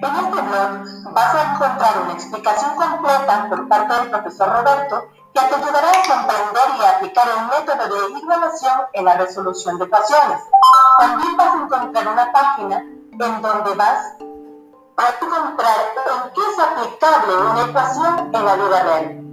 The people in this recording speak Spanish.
En este blog vas a encontrar una explicación completa por parte del profesor Roberto que te ayudará a comprender y aplicar el método de evaluación en la resolución de ecuaciones. También vas a encontrar una página en donde vas a encontrar en qué es aplicable una ecuación en la vida real.